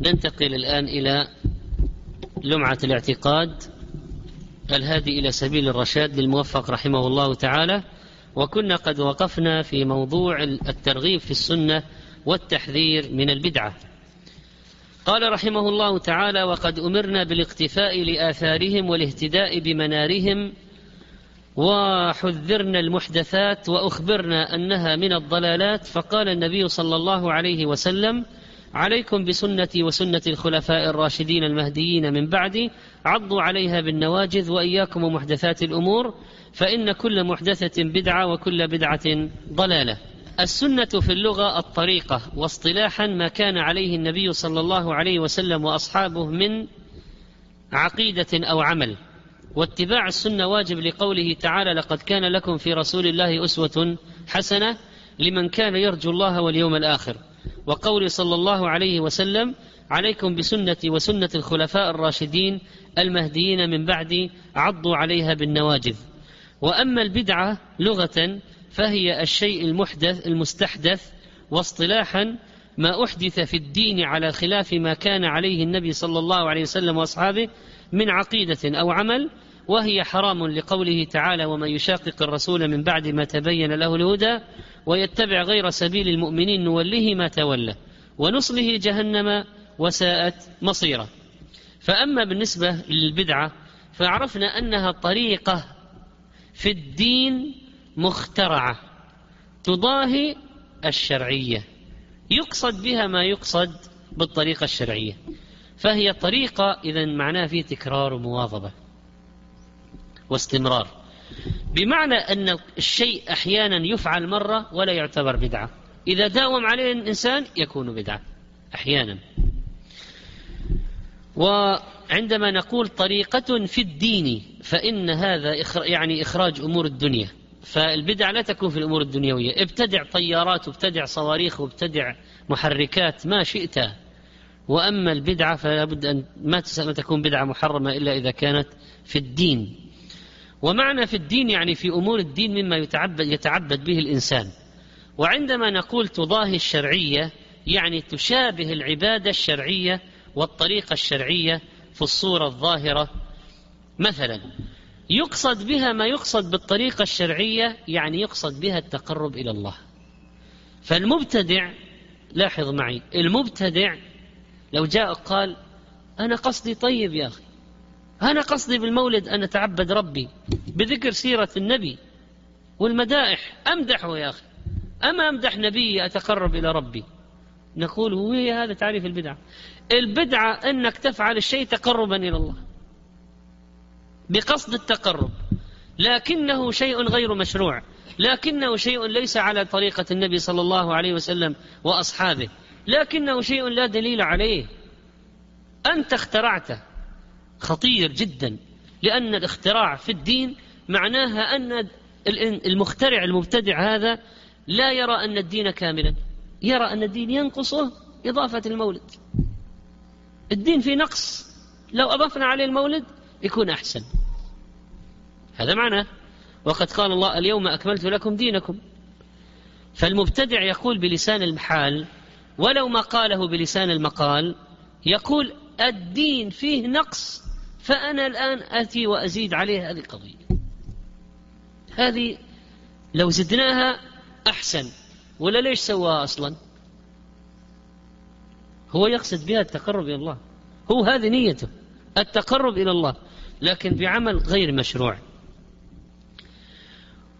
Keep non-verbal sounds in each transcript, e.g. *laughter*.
ننتقل الآن إلى لمعة الاعتقاد الهادي إلى سبيل الرشاد للموفق رحمه الله تعالى. وكنا قد وقفنا في موضوع الترغيب في السنة والتحذير من البدعة. قال رحمه الله تعالى وقد أمرنا بالاقتفاء لآثارهم والاهتداء بمنارهم وحذرنا المحدثات وأخبرنا أنها من الضلالات. فقال النبي صلى الله عليه وسلم عليكم بسنتي وسنة الخلفاء الراشدين المهديين من بعدي عضوا عليها بالنواجذ وإياكم ومحدثات الأمور فإن كل محدثة بدعة وكل بدعة ضلالة. السنة في اللغة الطريقة واصطلاحا ما كان عليه النبي صلى الله عليه وسلم وأصحابه من عقيدة أو عمل. واتباع السنة واجب لقوله تعالى لقد كان لكم في رسول الله أسوة حسنة لمن كان يرجو الله واليوم الآخر وقول صلى الله عليه وسلم عليكم بسنتي وسنة الخلفاء الراشدين المهديين من بعدي عضوا عليها بالنواجذ. وأما البدعة لغة فهي الشيء المحدث المستحدث واصطلاحا ما أحدث في الدين على خلاف ما كان عليه النبي صلى الله عليه وسلم وأصحابه من عقيدة أو عمل وهي حرام لقوله تعالى ومن يشاقق الرسول من بعد ما تبين له الهدى ويتبع غير سبيل المؤمنين نوله ما تولى ونصله جهنم وساءت مصيره. فأما بالنسبة للبدعة فعرفنا أنها طريقة في الدين مخترعة تضاهي الشرعية يقصد بها ما يقصد بالطريقة الشرعية. فهي طريقة إذا معناها فيه تكرار ومواظبة واستمرار. بمعنى أن الشيء أحيانا يفعل مرة ولا يعتبر بدعة. إذا داوم عليه الإنسان يكون بدعة أحيانا. وعندما نقول طريقة في الدين فإن هذا يعني إخراج أمور الدنيا. فالبدع لا تكون في الأمور الدنيوية. ابتدع طيارات وابتدع صواريخ وابتدع محركات ما شئت. وأما البدعة فلا بد أن ما تكون بدعة محرمة إلا إذا كانت في الدين. ومعنى في الدين يعني في أمور الدين مما يتعبد, يتعبد به الإنسان. وعندما نقول تضاهي الشرعية يعني تشابه العبادة الشرعية والطريقة الشرعية في الصورة الظاهرة. مثلا يقصد بها ما يقصد بالطريقة الشرعية يعني يقصد بها التقرب إلى الله. فالمبتدع لاحظ معي المبتدع لو جاء قال أنا قصدي طيب يا أخي. أنا قصدي بالمولد أن أتعبد ربي بذكر سيرة النبي والمدائح. أمدحه يا أخي. أما أمدح نبي أتقرب إلى ربي؟ نقول هو هذا تعريف البدعة. البدعة أنك تفعل الشيء تقربا إلى الله. بقصد التقرب. لكنه شيء غير مشروع. لكنه شيء ليس على طريقة النبي صلى الله عليه وسلم وأصحابه. لكنه شيء لا دليل عليه. أنت اخترعته. خطير جدا لأن الاختراع في الدين معناها أن المخترع المبتدع هذا لا يرى أن الدين كاملا يرى أن الدين ينقصه إضافة المولد. الدين في نقص لو أضفنا عليه المولد يكون أحسن. هذا معناه. وقد قال الله اليوم أكملت لكم دينكم. فالمبتدع يقول بلسان الحال ولو ما قاله بلسان المقال يقول الدين فيه نقص فأنا الآن أتي وأزيد عليه هذه القضية. هذه لو زدناها أحسن. ولا ليش سواها أصلا؟ هو يقصد بها التقرب إلى الله. هو هذه نيته التقرب إلى الله لكن بعمل غير مشروع.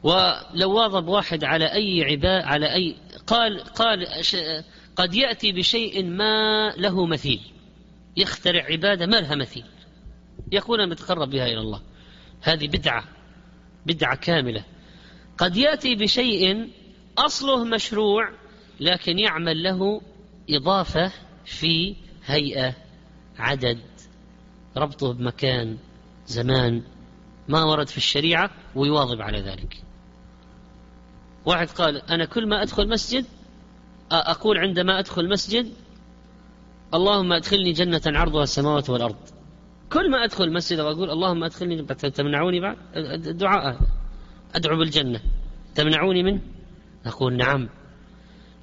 ولو واظب واحد على أي عباء على أي قال قال قد يأتي بشيء ما له مثيل. يخترع عبادة ما لها مثيل. يكون متقرب بها إلى الله. هذه بدعة بدعة كاملة. قد يأتي بشيء أصله مشروع لكن يعمل له إضافة في هيئة عدد ربطه بمكان زمان ما ورد في الشريعة ويواظب على ذلك. واحد قال أنا كل ما أدخل مسجد أقول عندما أدخل مسجد اللهم أدخلني جنة عرضها السماوات والأرض. كل ما أدخل مسجد وأقول اللهم أدخلني تمنعوني بعد؟ الدعاء. أدعو بالجنة. تمنعوني منه نقول نعم.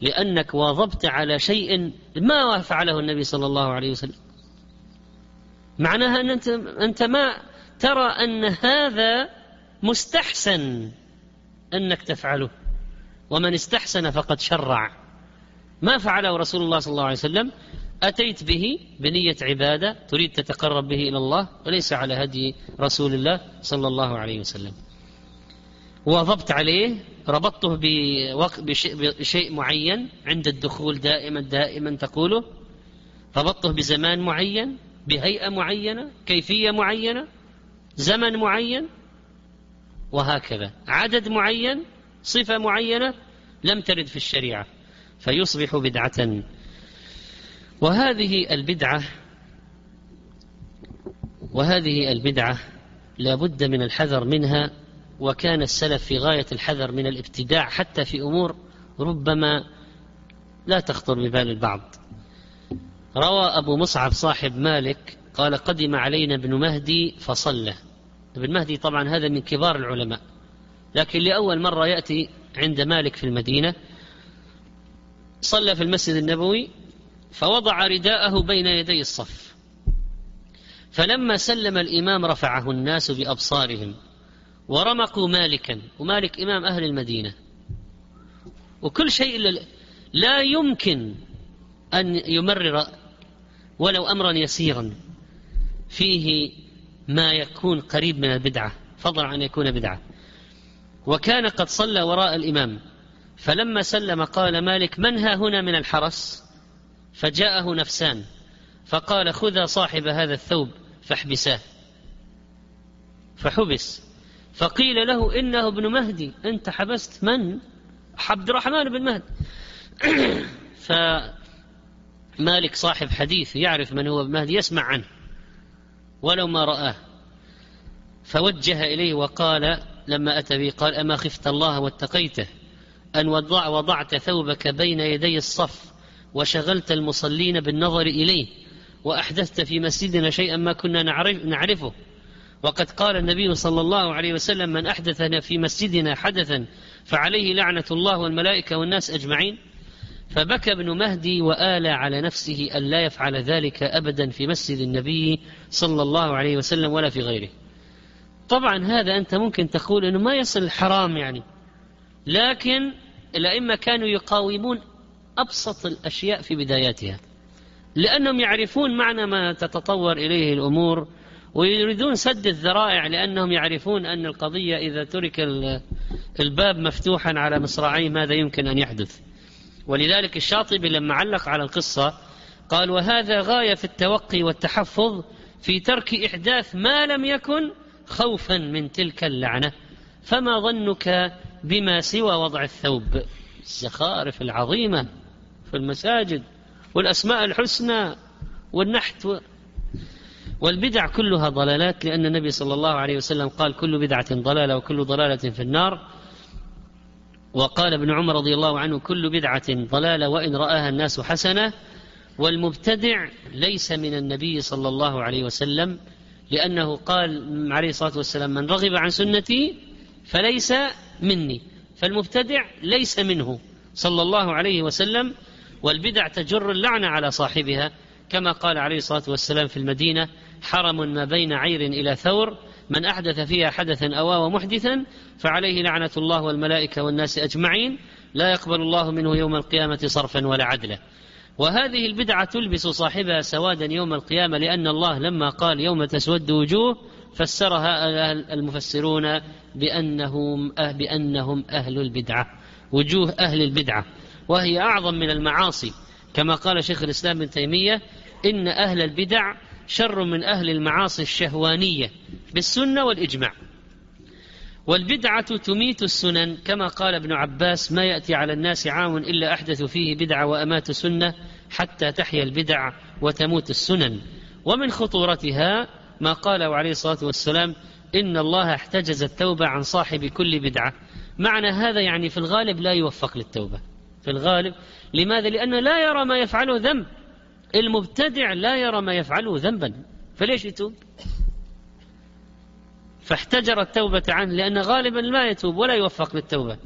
لأنك واظبت على شيء ما فعله النبي صلى الله عليه وسلم. معناها أن أنت, أنت ما ترى أن هذا مستحسن أنك تفعله. ومن استحسن فقد شرع. ما فعله رسول الله صلى الله عليه وسلم أتيت به بنية عبادة تريد تتقرب به إلى الله وليس على هدي رسول الله صلى الله عليه وسلم. واظبت عليه ربطته بشيء معين عند الدخول دائما دائما تقوله. ربطته بزمان معين بهيئة معينة كيفية معينة زمن معين وهكذا. عدد معين صفة معينة لم ترد في الشريعة. فيصبح بدعة وهذه البدعة وهذه البدعة لا بد من الحذر منها وكان السلف في غاية الحذر من الابتداع حتى في أمور ربما لا تخطر ببال البعض. روى أبو مصعب صاحب مالك قال قدم علينا ابن مهدي فصلى. ابن مهدي طبعا هذا من كبار العلماء لكن لأول مرة يأتي عند مالك في المدينة صلى في المسجد النبوي فوضع رداءه بين يدي الصف. فلما سلم الإمام رفعه الناس بأبصارهم ورمقوا مالكا ومالك إمام أهل المدينة. وكل شيء لا يمكن أن يمرر ولو أمرا يسيرا فيه ما يكون قريب من البدعة فضلا عن يكون بدعة. وكان قد صلى وراء الإمام فلما سلم قال مالك من ها هنا من الحرس؟ فجاءه نفسان فقال خذا صاحب هذا الثوب فاحبساه. فحبس فقيل له إنه ابن مهدي أنت حبست من؟ عبد الرحمن بن مهدي. *coughs* فمالك صاحب حديث يعرف من هو ابن مهدي يسمع عنه ولو ما رآه. فوجه إليه وقال لما أتى به قال أما خفت الله واتقيته أن وضع وضعت ثوبك بين يدي الصف وشغلت المصلين بالنظر إليه وأحدثت في مسجدنا شيئا ما كنا نعرف نعرفه. وقد قال النبي صلى الله عليه وسلم من أحدثنا في مسجدنا حدثا فعليه لعنة الله والملائكة والناس أجمعين. فبكى ابن مهدي وآلى على نفسه أن لا يفعل ذلك أبدا في مسجد النبي صلى الله عليه وسلم ولا في غيره. طبعا هذا أنت ممكن تقول أنه ما يصل الحرام يعني لكن الأئمة كانوا يقاومون أبسط الأشياء في بداياتها. لأنهم يعرفون معنى ما تتطور إليه الأمور ويريدون سد الذرائع لأنهم يعرفون أن القضية إذا ترك الباب مفتوحا على مصراعيه ماذا يمكن أن يحدث. ولذلك الشاطبي لما علق على القصة قال وهذا غاية في التوقي والتحفظ في ترك إحداث ما لم يكن خوفا من تلك اللعنة. فما ظنك بما سوى وضع الثوب؟ الزخارف العظيمة. في المساجد والأسماء الحسنى والنحت. والبدع كلها ضلالات لأن النبي صلى الله عليه وسلم قال كل بدعة ضلالة وكل ضلالة في النار وقال ابن عمر رضي الله عنه كل بدعة ضلالة وإن رآها الناس حسنة والمبتدع ليس من النبي صلى الله عليه وسلم لأنه قال عليه الصلاة والسلام من رغب عن سنتي فليس مني فالمبتدع ليس منه صلى الله عليه وسلم والبدع تجر اللعنة على صاحبها كما قال عليه الصلاة والسلام في المدينة حرم ما بين عير إلى ثور من أحدث فيها حدثا أو محدثا فعليه لعنة الله والملائكة والناس أجمعين لا يقبل الله منه يوم القيامة صرفا ولا عدلا. وهذه البدعة تلبس صاحبها سوادا يوم القيامة لأن الله لما قال يوم تسود وجوه فسرها المفسرون بأنهم أه بأنهم أهل البدعة وجوه أهل البدعة. وهي أعظم من المعاصي. كما قال شيخ الإسلام ابن تيمية إن أهل البدع شر من أهل المعاصي الشهوانية بالسنة والإجماع. والبدعة تميت السنن كما قال ابن عباس ما يأتي على الناس عام إلا أحدثوا فيه بدعة وأمات سنة حتى تحيا البدع وتموت السنن. ومن خطورتها ما قاله عليه الصلاة والسلام إن الله احتجز التوبة عن صاحب كل بدعة. معنى هذا يعني في الغالب لا يوفق للتوبة. في الغالب. لماذا؟ لأنه لا يرى ما يفعله ذنب. المبتدع لا يرى ما يفعله ذنبا. فليش يتوب؟ فاحتجر التوبة عنه لأن غالبا لا يتوب ولا يوفق للتوبة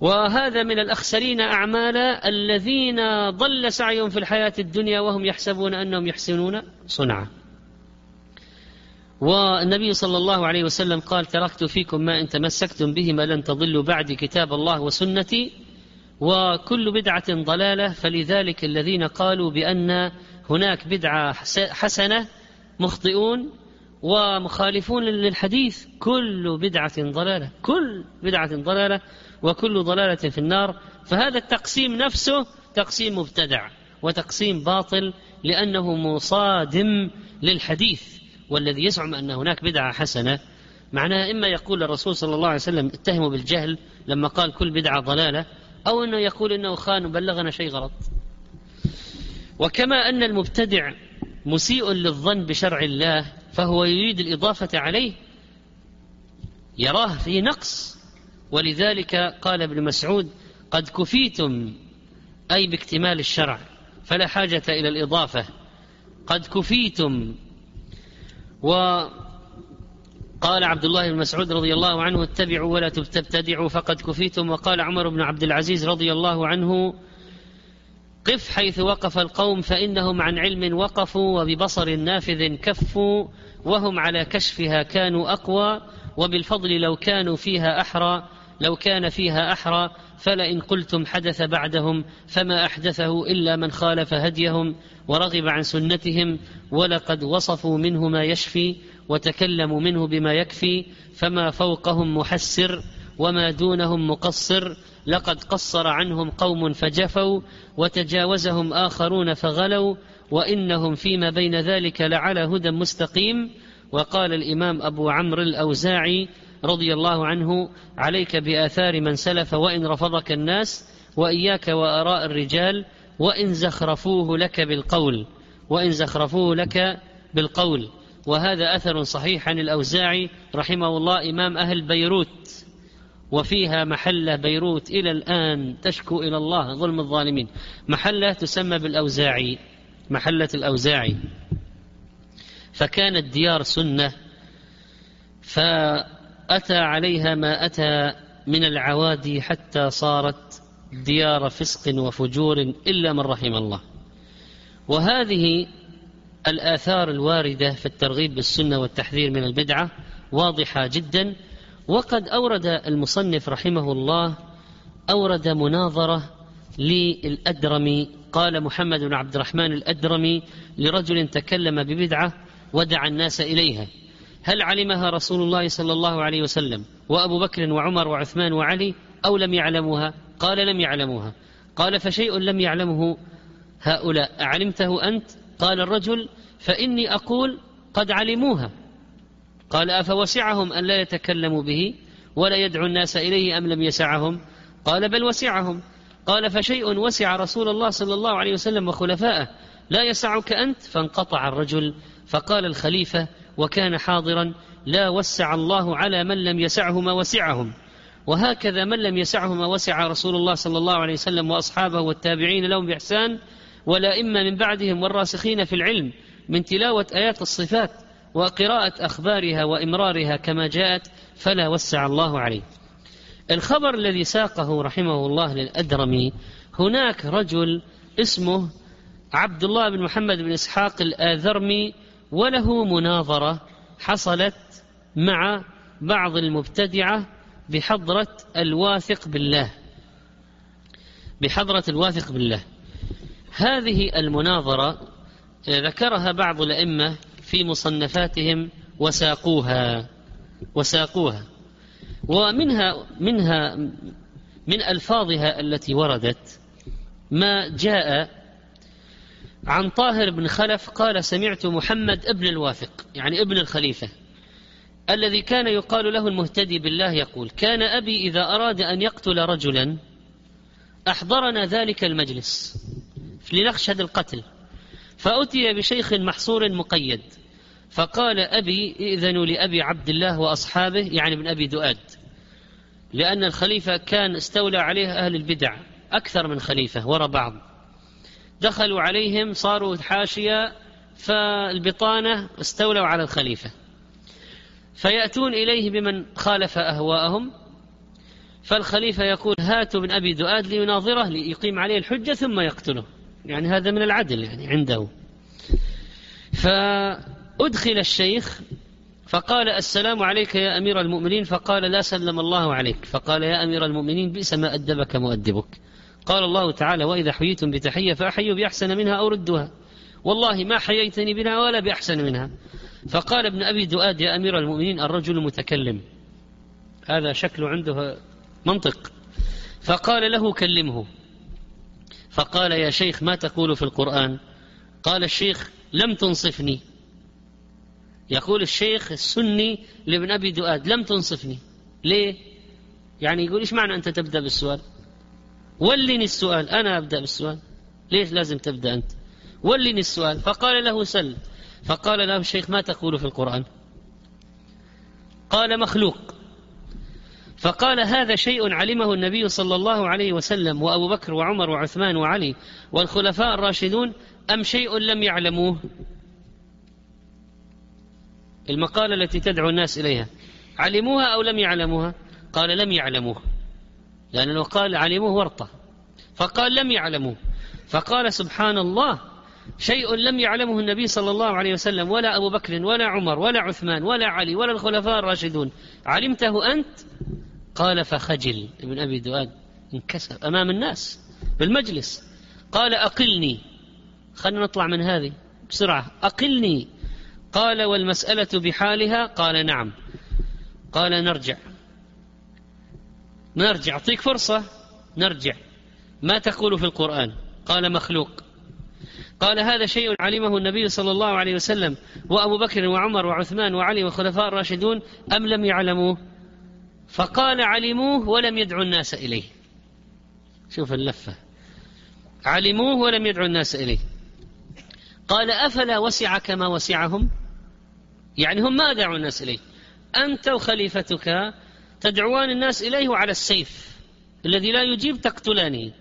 وهذا من الأخسرين أعمالا الذين ضل سعيهم في الحياة الدنيا وهم يحسبون أنهم يحسنون صنعا. والنبي صلى الله عليه وسلم قال تركت فيكم ما إن تمسكتم بهما لن تضلوا بعد كتاب الله وسنتي وكل بدعة ضلالة فلذلك الذين قالوا بأن هناك بدعة حسنة مخطئون ومخالفون للحديث كل بدعة ضلالة كل بدعة ضلالة وكل ضلالة في النار. فهذا التقسيم نفسه تقسيم مبتدع وتقسيم باطل لأنه مصادم للحديث والذي يزعم أن هناك بدعة حسنة. معناها إما يقول الرسول صلى الله عليه وسلم اتهموا بالجهل لما قال كل بدعة ضلالة أو أنه يقول أنه خان وبلغنا شيء غلط. وكما أن المبتدع مسيء للظن بشرع الله فهو يريد الإضافة عليه يراه فيه نقص. ولذلك قال ابن مسعود قد كفيتم أي باكتمال الشرع فلا حاجة إلى الإضافة. قد كفيتم. وقال عبد الله بن مسعود رضي الله عنه اتبعوا ولا تبتدعوا فقد كفيتم. وقال عمر بن عبد العزيز رضي الله عنه قف حيث وقف القوم فإنهم عن علم وقفوا وببصر نافذ كفوا وهم على كشفها كانوا أقوى وبالفضل لو كانوا فيها أحرى لو كان فيها أحرى فلئن قلتم حدث بعدهم فما أحدثه إلا من خالف هديهم ورغب عن سنتهم ولقد وصفوا منه ما يشفي وتكلموا منه بما يكفي فما فوقهم محسر وما دونهم مقصر. لقد قصر عنهم قوم فجفوا وتجاوزهم آخرون فغلوا وإنهم فيما بين ذلك لعلى هدى مستقيم. وقال الإمام أبو عمرو الأوزاعي رضي الله عنه عليك بآثار من سلف وإن رفضك الناس وإياك وآراء الرجال وإن زخرفوه لك بالقول وإن زخرفوه لك بالقول. وهذا أثر صحيح عن الأوزاعي رحمه الله إمام أهل بيروت وفيها محلة بيروت إلى الآن تشكو إلى الله ظلم الظالمين. محلة تسمى بالأوزاعي محلة الأوزاعي. فكانت ديار سنة فأتى عليها ما أتى من العوادي حتى صارت ديار فسق وفجور إلا من رحم الله. وهذه الآثار الواردة في الترغيب بالسنة والتحذير من البدعة واضحة جدا وقد أورد المصنف رحمه الله أورد مناظرة للأدرمي. قال محمد بن عبد الرحمن الأدرمي لرجل تكلم ببدعة ودعا الناس إليها. هل علمها رسول الله صلى الله عليه وسلم وأبو بكر وعمر وعثمان وعلي أو لم يعلموها؟ قال لم يعلموها. قال فشيء لم يعلمه هؤلاء. أعلمته أنت؟ قال الرجل فإني أقول قد علموها. قال أفوسعهم أن لا يتكلموا به ولا يدعو الناس إليه أم لم يسعهم؟ قال بل وسعهم. قال فشيء وسع رسول الله صلى الله عليه وسلم وخلفائه لا يسعك أنت؟ فانقطع الرجل. فقال الخليفة وكان حاضرا لا وسع الله على من لم يسعه ما وسعهم. وهكذا من لم يسعه ما وسع رسول الله صلى الله عليه وسلم وأصحابه والتابعين لهم بإحسان ولا إما من بعدهم والراسخين في العلم من تلاوة آيات الصفات وقراءة أخبارها وإمرارها كما جاءت فلا وسع الله عليه. الخبر الذي ساقه رحمه الله للأدرمي هناك رجل اسمه عبد الله بن محمد بن إسحاق الآذرمي وله مناظرة حصلت مع بعض المبتدعة بحضرة الواثق بالله بحضرة الواثق بالله هذه المناظرة ذكرها بعض الأئمة في مصنفاتهم وساقوها وساقوها. ومنها منها من ألفاظها التي وردت ما جاء عن طاهر بن خلف قال سمعت محمد ابن الواثق يعني ابن الخليفة الذي كان يقال له المهتدي بالله يقول كان أبي إذا أراد أن يقتل رجلا أحضرنا ذلك المجلس. لنخشد القتل. فأتي بشيخ محصور مقيد فقال أبي ائذنوا لأبي عبد الله وأصحابه يعني من أبي دؤاد لأن الخليفة كان استولى عليه أهل البدع أكثر من خليفة وراء بعض. دخلوا عليهم صاروا حاشية فالبطانة استولوا على الخليفة. فيأتون إليه بمن خالف أهواءهم فالخليفة يقول هاتوا من أبي دؤاد ليناظره ليقيم عليه الحجة ثم يقتله. يعني هذا من العدل يعني عنده. فأدخل الشيخ فقال السلام عليك يا أمير المؤمنين فقال لا سلم الله عليك. فقال يا أمير المؤمنين بئس ما أدبك مؤدبك. قال الله تعالى وإذا حييتم بتحية فأحيوا بأحسن منها أو ردوها. والله ما حييتني بها ولا بأحسن منها. فقال ابن أبي دؤاد يا أمير المؤمنين الرجل متكلم. هذا شكله عنده منطق. فقال له كلمه. فقال يا شيخ ما تقول في القرآن؟ قال الشيخ لم تنصفني. يقول الشيخ السني لابن أبي دؤاد لم تنصفني. ليه؟ يعني يقول إيش معنى أنت تبدأ بالسؤال؟ ولني السؤال أنا أبدأ بالسؤال. ليش لازم تبدأ أنت؟ ولني السؤال. فقال له سل. فقال له الشيخ ما تقول في القرآن؟ قال مخلوق. فقال هذا شيء علمه النبي صلى الله عليه وسلم وأبو بكر وعمر وعثمان وعلي والخلفاء الراشدون أم شيء لم يعلموه؟ المقالة التي تدعو الناس إليها علموها أو لم يعلموها؟ قال لم يعلموه لأنه قال علموه ورطة فقال لم يعلموه فقال سبحان الله شيء لم يعلمه النبي صلى الله عليه وسلم ولا أبو بكر ولا عمر ولا عثمان ولا علي ولا الخلفاء الراشدون علمته أنت؟ قال فخجل. ابن أبي دواد انكسر أمام الناس بالمجلس قال أقلني. خلنا نطلع من هذه بسرعة. أقلني. قال والمسألة بحالها؟ قال نعم. قال نرجع. نرجع. أعطيك فرصة. نرجع. ما تقول في القرآن؟ قال مخلوق. قال هذا شيء علمه النبي صلى الله عليه وسلم. وأبو بكر وعمر وعثمان وعلي والخلفاء الراشدون أم لم يعلموه؟ فقال علموه ولم يدعوا الناس إليه. شوف اللفة. علموه ولم يدعوا الناس إليه. قال أفلا وسع كما وسعهم؟ يعني هم ما دعوا الناس إليه. أنت وخليفتك تدعوان الناس إليه على السيف الذي لا يجيب تقتلانه.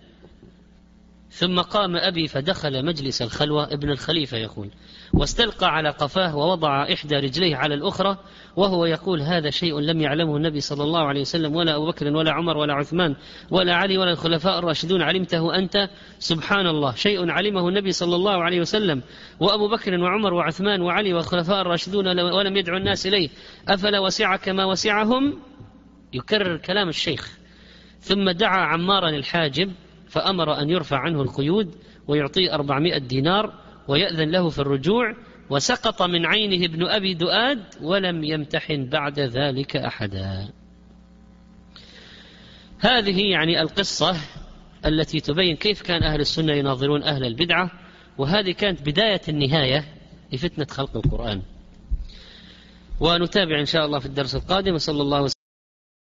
ثم قام أبي فدخل مجلس الخلوة ابن الخليفة يقول واستلقى على قفاه ووضع إحدى رجليه على الأخرى وهو يقول هذا شيء لم يعلمه النبي صلى الله عليه وسلم ولا أبو بكر ولا عمر ولا عثمان ولا علي ولا الخلفاء الراشدون علمته أنت؟ سبحان الله شيء علمه النبي صلى الله عليه وسلم وأبو بكر وعمر وعثمان وعلي والخلفاء الراشدون ولم يدعو الناس إليه أفلا وسعك ما وسعهم؟ يكرر كلام الشيخ. ثم دعا عمارا الحاجب فأمر أن يرفع عنه القيود ويعطيه أربعمائة دينار ويأذن له في الرجوع وسقط من عينه ابن أبي دؤاد ولم يمتحن بعد ذلك أحدا. هذه يعني القصة التي تبين كيف كان أهل السنة يناظرون أهل البدعة وهذه كانت بداية النهاية لفتنة خلق القرآن. ونتابع إن شاء الله في الدرس القادم وصلى الله وسلم